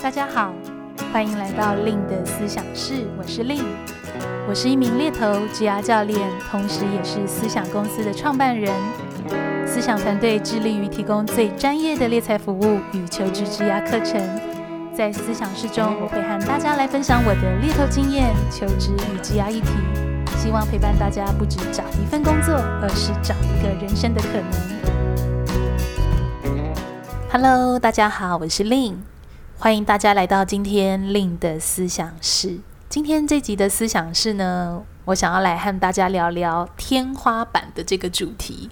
大家好，欢迎来到 Lin 的思想室，我是 Lin，我是一名猎头职涯教练，同时也是思想公司的创办人。思想团队致力于提供最专业的猎才服务与求职职涯课程。在思想室中，我会和大家来分享我的猎头经验、求职与职涯议题，希望陪伴大家不只找一份工作，而是找一个人生的可能。Hello，大家好，我是 Lin。欢迎大家来到今天 Lin 的思想室。今天这集的思想室呢，我想要来和大家聊聊天花板的这个主题。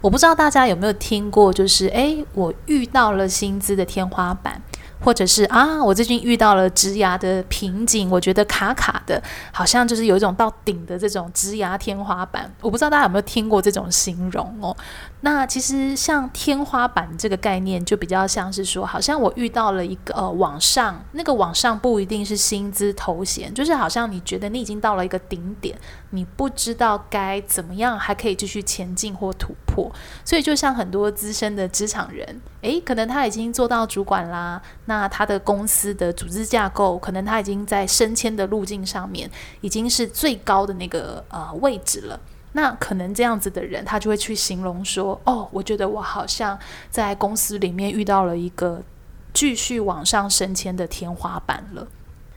我不知道大家有没有听过，就是诶，我遇到了薪资的天花板。或者是啊，我最近遇到了职涯的瓶颈，我觉得卡卡的，好像就是有一种到顶的这种职涯天花板。我不知道大家有没有听过这种形容哦。那其实像天花板这个概念，就比较像是说，好像我遇到了一个呃往上，那个往上不一定是薪资头衔，就是好像你觉得你已经到了一个顶点，你不知道该怎么样还可以继续前进或突破。所以就像很多资深的职场人，诶，可能他已经做到主管啦。那他的公司的组织架构，可能他已经在升迁的路径上面，已经是最高的那个呃位置了。那可能这样子的人，他就会去形容说：“哦，我觉得我好像在公司里面遇到了一个继续往上升迁的天花板了。”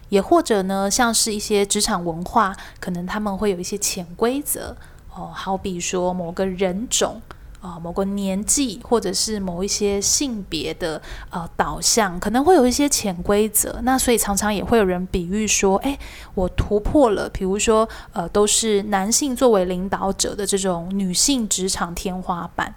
也或者呢，像是一些职场文化，可能他们会有一些潜规则哦，好比说某个人种。啊，某个年纪或者是某一些性别的呃导向，可能会有一些潜规则。那所以常常也会有人比喻说，诶，我突破了，比如说呃，都是男性作为领导者的这种女性职场天花板。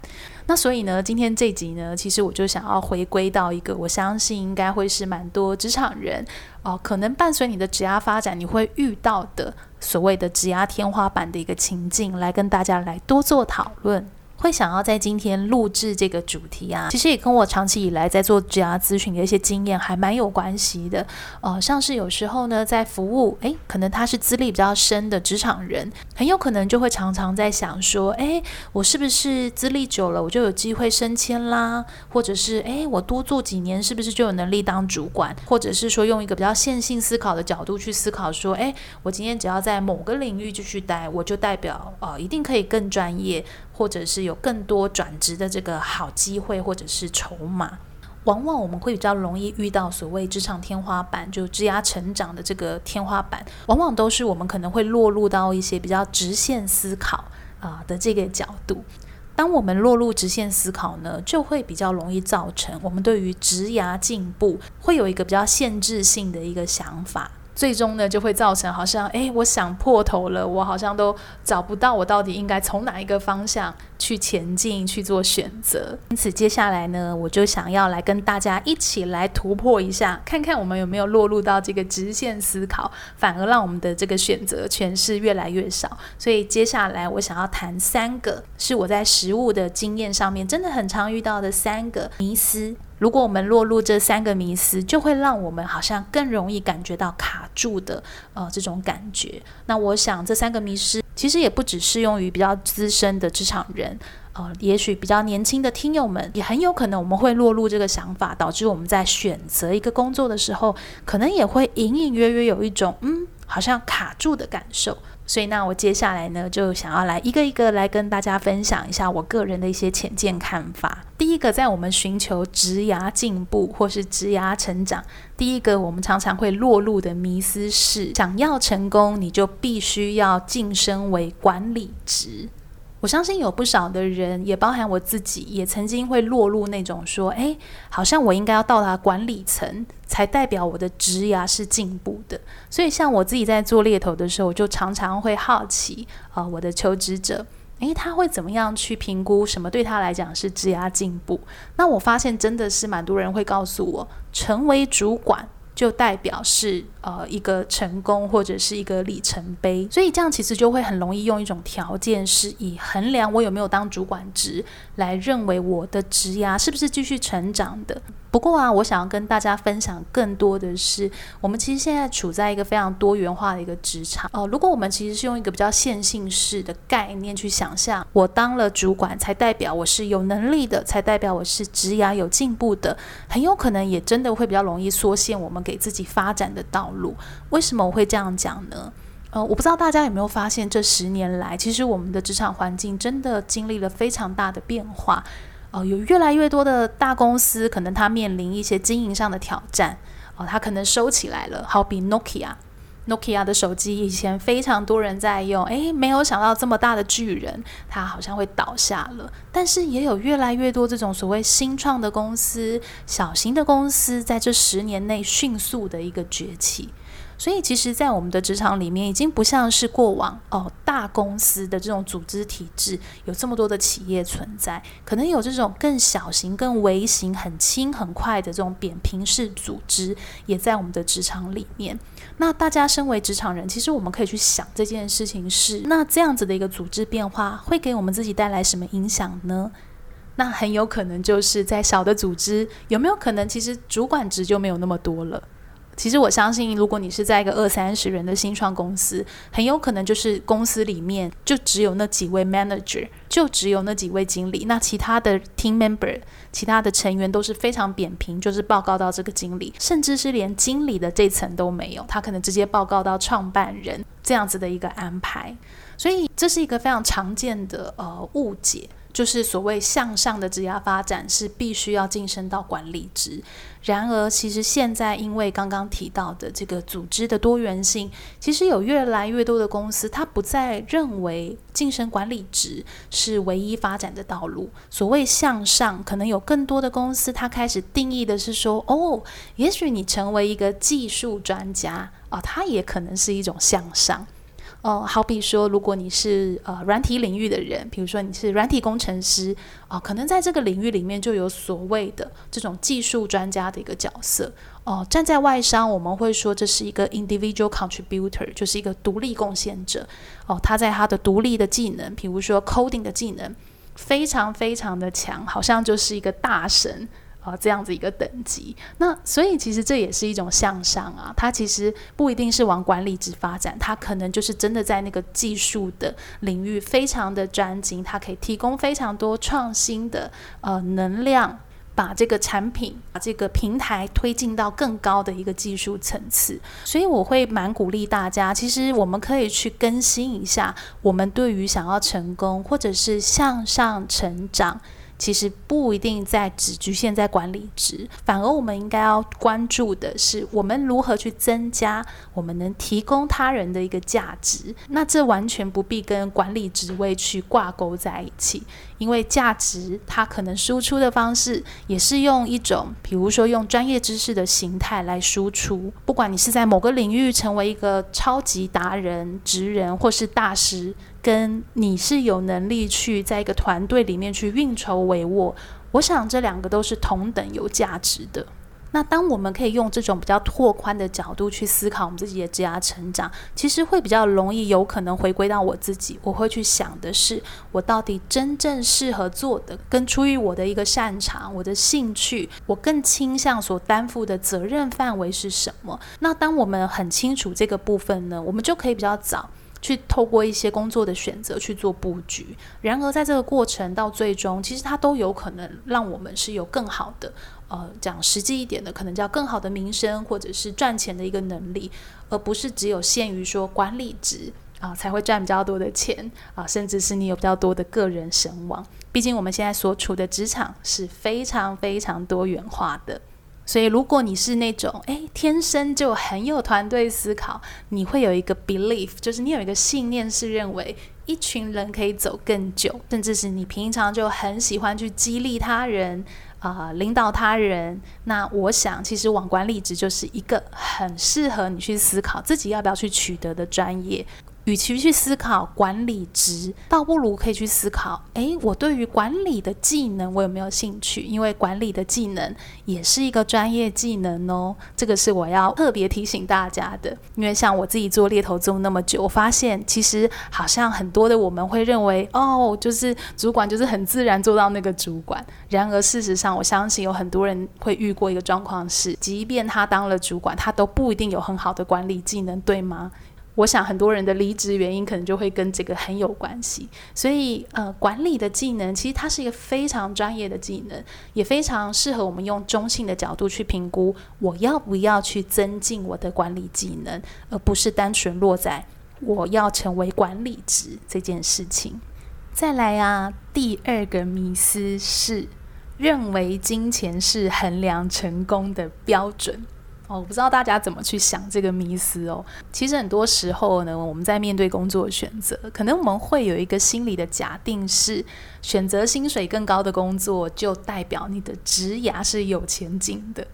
那所以呢，今天这集呢，其实我就想要回归到一个，我相信应该会是蛮多职场人哦、可能伴随你的职涯发展，你会遇到的所谓的职涯天花板的一个情境，来跟大家来多做讨论。会想要在今天录制这个主题啊，其实也跟我长期以来在做职涯咨询的一些经验还蛮有关系的。呃，像是有时候呢，在服务，诶，可能他是资历比较深的职场人，很有可能就会常常在想说，诶，我是不是资历久了，我就有机会升迁啦？或者是，诶，我多做几年，是不是就有能力当主管？或者是说，用一个比较线性思考的角度去思考，说，诶，我今天只要在某个领域继续待，我就代表，呃，一定可以更专业。或者是有更多转职的这个好机会，或者是筹码，往往我们会比较容易遇到所谓职场天花板，就职涯成长的这个天花板，往往都是我们可能会落入到一些比较直线思考啊的这个角度。当我们落入直线思考呢，就会比较容易造成我们对于职涯进步会有一个比较限制性的一个想法。最终呢，就会造成好像，诶，我想破头了，我好像都找不到我到底应该从哪一个方向去前进去做选择。因此，接下来呢，我就想要来跟大家一起来突破一下，看看我们有没有落入到这个直线思考，反而让我们的这个选择权是越来越少。所以，接下来我想要谈三个，是我在实务的经验上面真的很常遇到的三个迷思。如果我们落入这三个迷思，就会让我们好像更容易感觉到卡住的呃这种感觉。那我想这三个迷思其实也不只适用于比较资深的职场人，呃，也许比较年轻的听友们也很有可能我们会落入这个想法，导致我们在选择一个工作的时候，可能也会隐隐约约有一种嗯好像卡住的感受。所以，那我接下来呢，就想要来一个一个来跟大家分享一下我个人的一些浅见看法。第一个，在我们寻求职涯进步或是职涯成长，第一个我们常常会落入的迷思是：想要成功，你就必须要晋升为管理职。我相信有不少的人，也包含我自己，也曾经会落入那种说：“诶，好像我应该要到达管理层，才代表我的职涯是进步的。”所以，像我自己在做猎头的时候，我就常常会好奇，啊、呃，我的求职者，诶，他会怎么样去评估什么对他来讲是职涯进步？那我发现真的是蛮多人会告诉我，成为主管。就代表是呃一个成功或者是一个里程碑，所以这样其实就会很容易用一种条件，是以衡量我有没有当主管职来认为我的职涯是不是继续成长的。不过啊，我想要跟大家分享更多的是，我们其实现在处在一个非常多元化的一个职场哦。如果我们其实是用一个比较线性式的概念去想象，我当了主管才代表我是有能力的，才代表我是职涯有进步的，很有可能也真的会比较容易缩限我们给给自己发展的道路。为什么我会这样讲呢？呃，我不知道大家有没有发现，这十年来，其实我们的职场环境真的经历了非常大的变化。哦、呃，有越来越多的大公司，可能它面临一些经营上的挑战。哦、呃，它可能收起来了。好比 Nokia Nokia 的手机以前非常多人在用，诶，没有想到这么大的巨人，它好像会倒下了。但是也有越来越多这种所谓新创的公司、小型的公司，在这十年内迅速的一个崛起。所以，其实，在我们的职场里面，已经不像是过往哦，大公司的这种组织体制，有这么多的企业存在，可能有这种更小型、更微型、很轻很快的这种扁平式组织，也在我们的职场里面。那大家身为职场人，其实我们可以去想这件事情是：那这样子的一个组织变化，会给我们自己带来什么影响呢？那很有可能就是在小的组织，有没有可能其实主管职就没有那么多了？其实我相信，如果你是在一个二三十人的新创公司，很有可能就是公司里面就只有那几位 manager，就只有那几位经理，那其他的 team member，其他的成员都是非常扁平，就是报告到这个经理，甚至是连经理的这层都没有，他可能直接报告到创办人这样子的一个安排，所以这是一个非常常见的呃误解。就是所谓向上的职业发展是必须要晋升到管理职，然而其实现在因为刚刚提到的这个组织的多元性，其实有越来越多的公司，它不再认为晋升管理职是唯一发展的道路。所谓向上，可能有更多的公司，它开始定义的是说，哦，也许你成为一个技术专家啊，哦，它也可能是一种向上。哦，好比说，如果你是呃软体领域的人，比如说你是软体工程师，哦，可能在这个领域里面就有所谓的这种技术专家的一个角色。哦，站在外商，我们会说这是一个 individual contributor，就是一个独立贡献者。哦，他在他的独立的技能，比如说 coding 的技能，非常非常的强，好像就是一个大神。啊，这样子一个等级，那所以其实这也是一种向上啊。它其实不一定是往管理职发展，它可能就是真的在那个技术的领域非常的专精，它可以提供非常多创新的呃能量，把这个产品、把这个平台推进到更高的一个技术层次。所以我会蛮鼓励大家，其实我们可以去更新一下我们对于想要成功或者是向上成长。其实不一定在只局限在管理职，反而我们应该要关注的是，我们如何去增加我们能提供他人的一个价值。那这完全不必跟管理职位去挂钩在一起，因为价值它可能输出的方式也是用一种，比如说用专业知识的形态来输出。不管你是在某个领域成为一个超级达人、职人或是大师。跟你是有能力去在一个团队里面去运筹帷幄，我想这两个都是同等有价值的。那当我们可以用这种比较拓宽的角度去思考我们自己的职业成长，其实会比较容易，有可能回归到我自己。我会去想的是，我到底真正适合做的，跟出于我的一个擅长、我的兴趣，我更倾向所担负的责任范围是什么？那当我们很清楚这个部分呢，我们就可以比较早。去透过一些工作的选择去做布局，然而在这个过程到最终，其实它都有可能让我们是有更好的，呃，讲实际一点的，可能叫更好的名声或者是赚钱的一个能力，而不是只有限于说管理职啊、才会赚比较多的钱啊、甚至是你有比较多的个人声望。毕竟我们现在所处的职场是非常非常多元化的。所以，如果你是那种诶天生就很有团队思考，你会有一个 belief，就是你有一个信念，是认为一群人可以走更久，甚至是你平常就很喜欢去激励他人啊、领导他人。那我想，其实网管理职就是一个很适合你去思考自己要不要去取得的专业。与其去思考管理职，倒不如可以去思考：诶，我对于管理的技能，我有没有兴趣？因为管理的技能也是一个专业技能哦。这个是我要特别提醒大家的。因为像我自己做猎头做那么久，我发现其实好像很多的我们会认为，哦，就是主管就是很自然做到那个主管。然而事实上，我相信有很多人会遇过一个状况是，即便他当了主管，他都不一定有很好的管理技能，对吗？我想很多人的离职原因可能就会跟这个很有关系，所以呃，管理的技能其实它是一个非常专业的技能，也非常适合我们用中性的角度去评估我要不要去增进我的管理技能，而不是单纯落在我要成为管理职这件事情。再来啊，第二个迷思是认为金钱是衡量成功的标准。哦，我不知道大家怎么去想这个迷思哦。其实很多时候呢，我们在面对工作选择，可能我们会有一个心理的假定是，选择薪水更高的工作，就代表你的职涯是有前景的。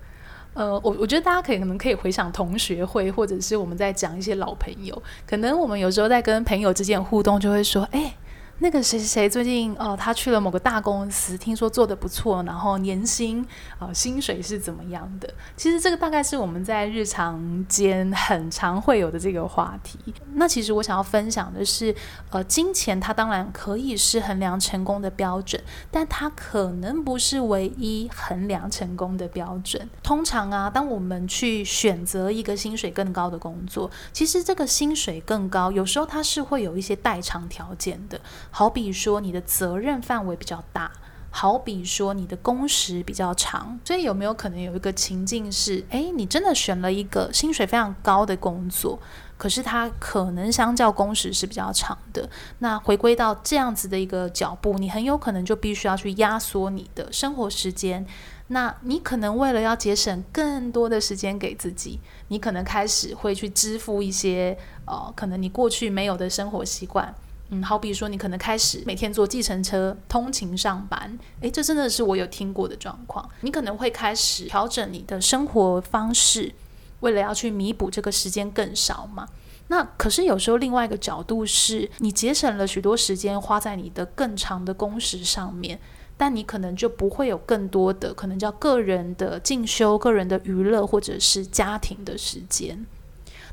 呃，我我觉得大家可以可能可以回想同学会，或者是我们在讲一些老朋友，可能我们有时候在跟朋友之间互动，就会说，哎。那个谁谁谁最近哦，他去了某个大公司，听说做得不错，然后年薪啊、薪水是怎么样的？其实这个大概是我们在日常间很常会有的这个话题。那其实我想要分享的是，呃，金钱它当然可以是衡量成功的标准，但它可能不是唯一衡量成功的标准。通常啊，当我们去选择一个薪水更高的工作，其实这个薪水更高，有时候它是会有一些代偿条件的。好比说你的责任范围比较大，好比说你的工时比较长，所以有没有可能有一个情境是，诶，你真的选了一个薪水非常高的工作，可是它可能相较工时是比较长的。那回归到这样子的一个脚步，你很有可能就必须要去压缩你的生活时间。那你可能为了要节省更多的时间给自己，你可能开始会去支付一些，呃，可能你过去没有的生活习惯。嗯，好比说，你可能开始每天坐计程车通勤上班，诶，这真的是我有听过的状况。你可能会开始调整你的生活方式，为了要去弥补这个时间更少嘛。那可是有时候另外一个角度是，你节省了许多时间花在你的更长的工时上面，但你可能就不会有更多的可能叫个人的进修、个人的娱乐或者是家庭的时间。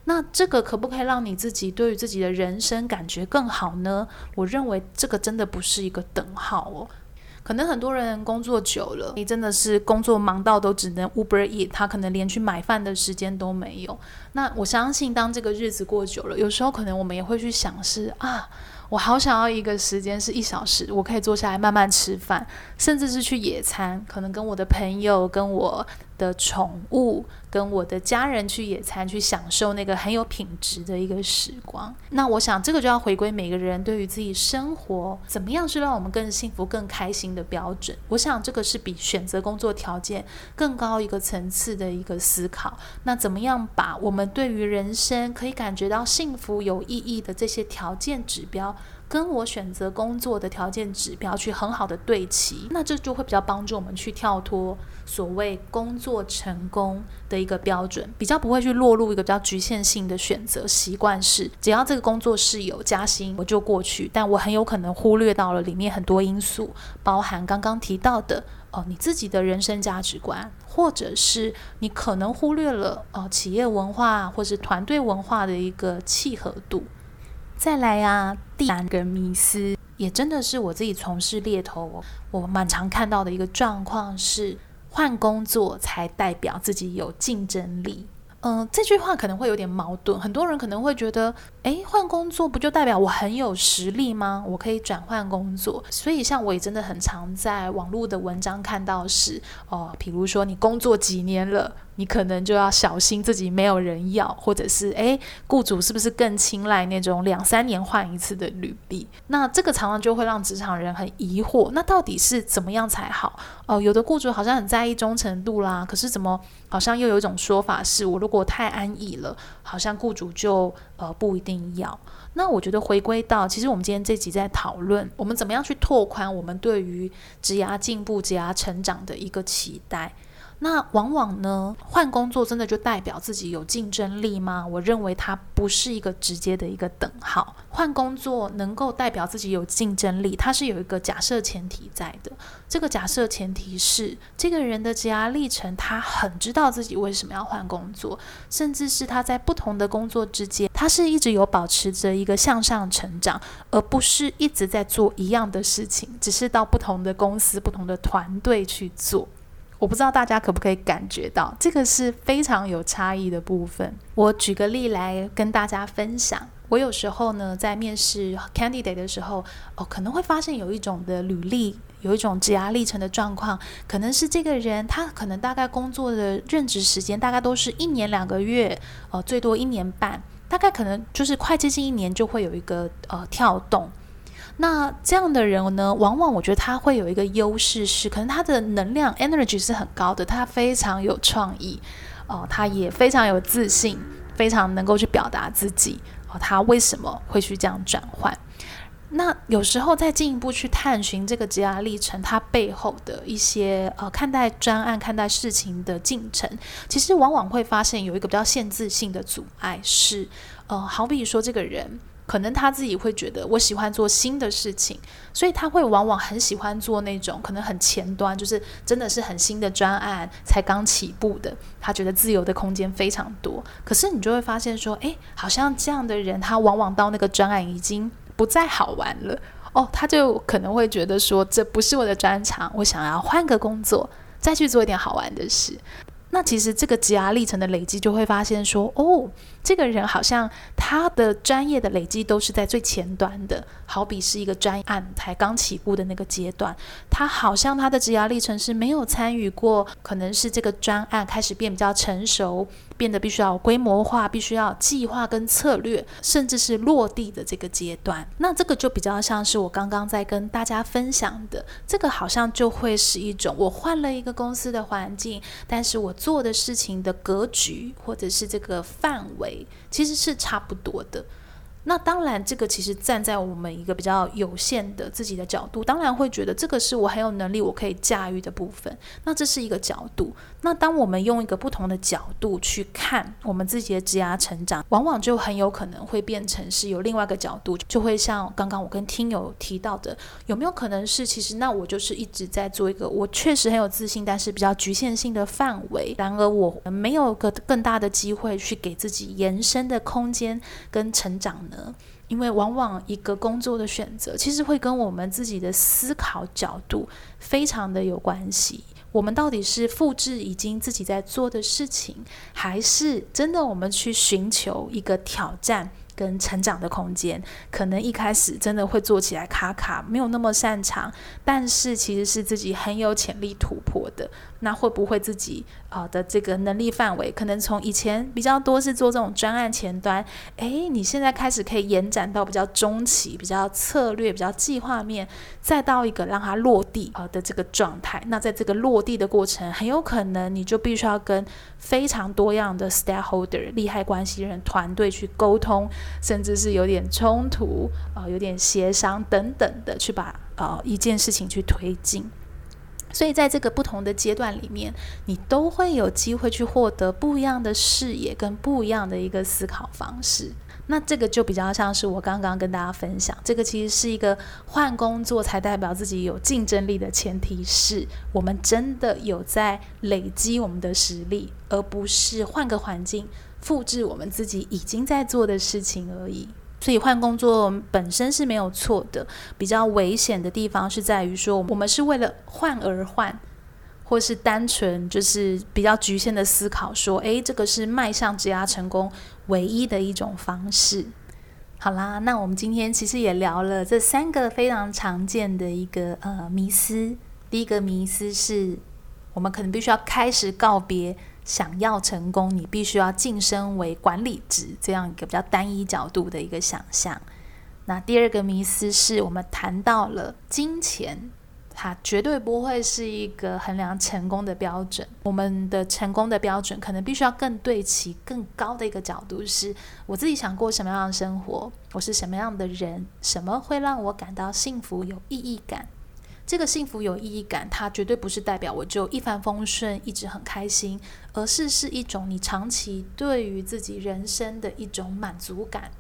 那这个可不可以让你自己对于自己的人生感觉更好呢？我认为这个真的不是一个等号哦。可能很多人工作久了，你真的是工作忙到都只能 Uber Eat，他可能连去买饭的时间都没有。那我相信，当这个日子过久了，有时候可能我们也会去想是啊。我好想要一个时间是一小时，我可以坐下来慢慢吃饭，甚至是去野餐，可能跟我的朋友、跟我的宠物、跟我的家人去野餐，去享受那个很有品质的一个时光。那我想，这个就要回归每个人对于自己生活怎么样是让我们更幸福、更开心的标准。我想，这个是比选择工作条件更高一个层次的一个思考。那怎么样把我们对于人生可以感觉到幸福、有意义的这些条件指标，跟我选择工作的条件指标去很好的对齐，那这就会比较帮助我们去跳脱所谓工作成功的一个标准，比较不会去落入一个比较局限性的选择习惯是，只要这个工作是有加薪，我就过去，但我很有可能忽略到了里面很多因素，包含刚刚提到的哦，你自己的人生价值观，或者是你可能忽略了哦，企业文化或是团队文化的一个契合度。再来啊，第三个迷思也真的是我自己从事猎头，我蛮常看到的一个状况是，换工作才代表自己有竞争力。嗯、这句话可能会有点矛盾，很多人可能会觉得，诶，换工作不就代表我很有实力吗？我可以转换工作。所以，像我也真的很常在网络的文章看到是，哦、比如说你工作几年了。你可能就要小心自己没有人要，或者是诶，雇主是不是更青睐那种两三年换一次的履历？那这个常常就会让职场人很疑惑，那到底是怎么样才好？哦，有的雇主好像很在意忠诚度啦，可是怎么好像又有一种说法是，我如果太安逸了，好像雇主就呃不一定要。那我觉得回归到，其实我们今天这集在讨论，我们怎么样去拓宽我们对于职涯进步、职涯成长的一个期待。那往往呢，换工作真的就代表自己有竞争力吗？我认为它不是一个直接的一个等号。换工作能够代表自己有竞争力，它是有一个假设前提在的。这个假设前提是，这个人的职涯历程，他很知道自己为什么要换工作，甚至是他在不同的工作之间，他是一直有保持着一个向上成长，而不是一直在做一样的事情，只是到不同的公司、不同的团队去做。我不知道大家可不可以感觉到，这个是非常有差异的部分。我举个例来跟大家分享。我有时候呢，在面试 candidate 的时候，哦，可能会发现有一种的履历，有一种职涯历程的状况，可能是这个人他可能大概工作的任职时间大概都是一年两个月，哦，最多一年半，大概可能就是快接近一年就会有一个呃跳动。那这样的人呢，往往我觉得他会有一个优势是，可能他的能量 energy 是很高的，他非常有创意，哦，他也非常有自信，非常能够去表达自己，哦，他为什么会去这样转换？那有时候再进一步去探寻这个职涯历程，它背后的一些呃看待专案、看待事情的进程，其实往往会发现有一个比较限制性的阻碍是，呃，好比说这个人。可能他自己会觉得我喜欢做新的事情，所以他会往往很喜欢做那种可能很前端，就是真的是很新的专案，才刚起步的。他觉得自由的空间非常多。可是你就会发现说，诶，好像这样的人，他往往到那个专案已经不再好玩了哦，他就可能会觉得说，这不是我的专长，我想要换个工作，再去做一点好玩的事。那其实这个职涯历程的累积，就会发现说，哦。这个人好像他的专业的累积都是在最前端的，好比是一个专案才刚起步的那个阶段，他好像他的职涯历程是没有参与过，可能是这个专案开始变比较成熟，变得必须要规模化，必须要计划跟策略，甚至是落地的这个阶段。那这个就比较像是我刚刚在跟大家分享的，这个好像就会是一种我换了一个公司的环境，但是我做的事情的格局或者是这个范围。其实是差不多的。那当然，这个其实站在我们一个比较有限的自己的角度，当然会觉得这个是我很有能力，我可以驾驭的部分。那这是一个角度。那当我们用一个不同的角度去看我们自己的职涯成长，往往就很有可能会变成是有另外一个角度，就会像刚刚我跟听友提到的，有没有可能是其实那我就是一直在做一个我确实很有自信，但是比较局限性的范围，然而我没有个更大的机会去给自己延伸的空间跟成长呢？因为往往一个工作的选择，其实会跟我们自己的思考角度非常的有关系。我们到底是复制已经自己在做的事情，还是真的我们去寻求一个挑战跟成长的空间？可能一开始真的会做起来卡卡，没有那么擅长，但是其实是自己很有潜力突破的。那会不会自己、呃、的这个能力范围，可能从以前比较多是做这种专案前端，诶，你现在开始可以延展到比较中期、比较策略、比较计划面，再到一个让它落地好的这个状态。那在这个落地的过程，很有可能你就必须要跟非常多样的 stakeholder 利害关系人团队去沟通，甚至是有点冲突啊、有点协商等等的，去把、呃、一件事情去推进。所以，在这个不同的阶段里面，你都会有机会去获得不一样的视野跟不一样的一个思考方式。那这个就比较像是我刚刚跟大家分享，这个其实是一个换工作才代表自己有竞争力的前提是，我们真的有在累积我们的实力，而不是换个环境复制我们自己已经在做的事情而已。所以换工作本身是没有错的，比较危险的地方是在于说，我们是为了换而换，或是单纯就是比较局限的思考，说，诶，这个是迈向职涯成功唯一的一种方式。好啦，那我们今天其实也聊了这三个非常常见的一个呃迷思。第一个迷思是，我们可能必须要开始告别。想要成功，你必须要晋升为管理职，这样一个比较单一角度的一个想象。那第二个迷思是我们谈到了金钱，它绝对不会是一个衡量成功的标准。我们的成功的标准可能必须要更对齐、更高的一个角度，是我自己想过什么样的生活，我是什么样的人，什么会让我感到幸福、有意义感。这个幸福有意义感，它绝对不是代表我就一帆风顺，一直很开心，而是是一种你长期对于自己人生的一种满足感。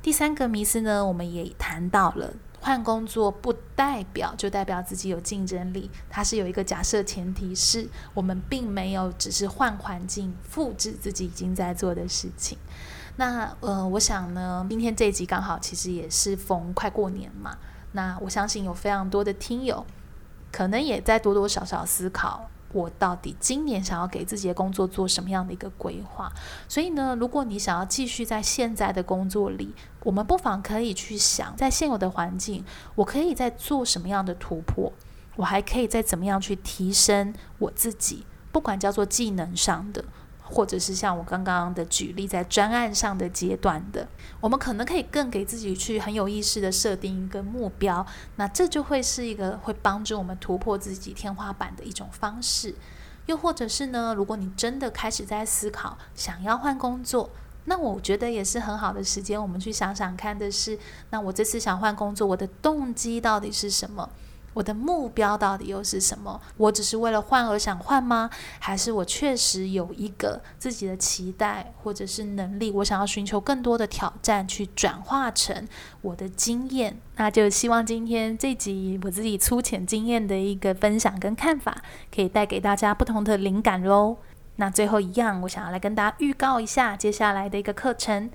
第三个迷思呢，我们也谈到了，换工作不代表就代表自己有竞争力，它是有一个假设前提是我们并没有只是换环境复制自己已经在做的事情。那呃，我想呢，今天这一集刚好其实也是逢快过年嘛。那我相信有非常多的听友，可能也在多多少少思考，我到底今年想要给自己的工作做什么样的一个规划。所以呢，如果你想要继续在现在的工作里，我们不妨可以去想，在现有的环境，我可以再做什么样的突破，我还可以再怎么样去提升我自己，不管叫做技能上的。或者是像我刚刚的举例，在专案上的阶段的，我们可能可以更给自己去很有意识的设定一个目标，那这就会是一个会帮助我们突破自己天花板的一种方式。又或者是呢，如果你真的开始在思考想要换工作，那我觉得也是很好的时间，我们去想想看的是，那我这次想换工作，我的动机到底是什么？我的目标到底又是什么？我只是为了换而想换吗？还是我确实有一个自己的期待或者是能力，我想要寻求更多的挑战，去转化成我的经验？那就希望今天这集我自己粗浅经验的一个分享跟看法，可以带给大家不同的灵感喽。那最后一样，我想要来跟大家预告一下接下来的一个课程。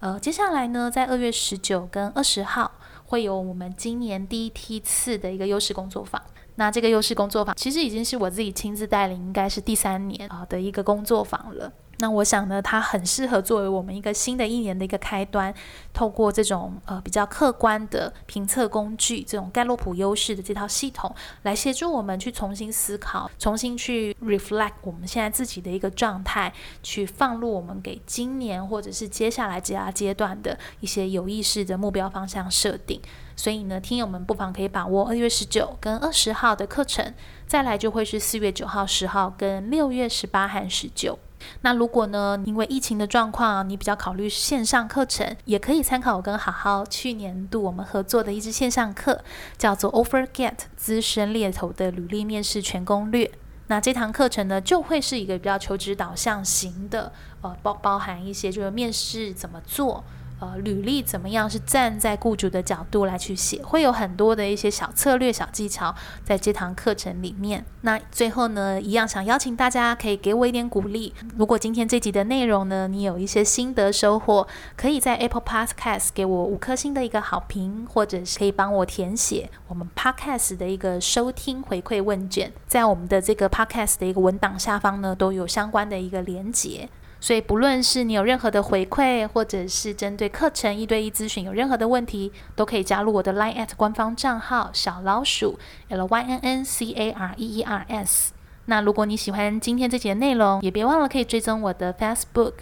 呃，接下来呢，在二月十九跟二十号。会有我们今年第一梯次的一个优势工作坊。那这个优势工作坊其实已经是我自己亲自带领，应该是第三年啊的一个工作坊了。那我想呢，它很适合作为我们一个新的一年的一个开端，透过这种呃比较客观的评测工具，这种盖洛普优势的这套系统，来协助我们去重新思考，重新去 reflect 我们现在自己的一个状态，去放入我们给今年或者是接下来其他阶段的一些有意识的目标方向设定。所以呢，听友们不妨可以把握二月十九跟二十号的课程，再来就会是四月九号、十号跟六月十八和十九。那如果呢，因为疫情的状况，你比较考虑线上课程，也可以参考我跟好好去年度我们合作的一支线上课，叫做 OfferGet 资深猎头的履历面试全攻略。那这堂课程呢，就会是一个比较求职导向型的，呃，包包含一些就是面试怎么做。呃，履历怎么样是站在雇主的角度来去写，会有很多的一些小策略、小技巧在这堂课程里面。那最后呢，一样想邀请大家可以给我一点鼓励。如果今天这集的内容呢，你有一些心得收获，可以在 Apple Podcast 给我五颗星的一个好评，或者是可以帮我填写我们 Podcast 的一个收听回馈问卷，在我们的这个 Podcast 的一个文档下方呢，都有相关的一个连接。所以，不论是你有任何的回馈，或者是针对课程一对一咨询有任何的问题，都可以加入我的 Line at 官方账号小老鼠 L Y N N C A R E E R S。那如果你喜欢今天这节内容，也别忘了可以追踪我的 Facebook、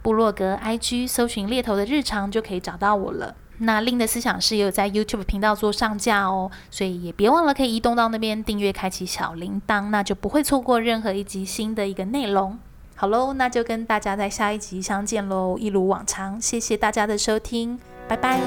部落格、IG，搜寻猎头的日常就可以找到我了。那另的思想是也有在 YouTube 频道做上架哦，所以也别忘了可以移动到那边订阅，开启小铃铛，那就不会错过任何一集新的一个内容。好喽，那就跟大家在下一集相见喽，一如往常，谢谢大家的收听，拜拜。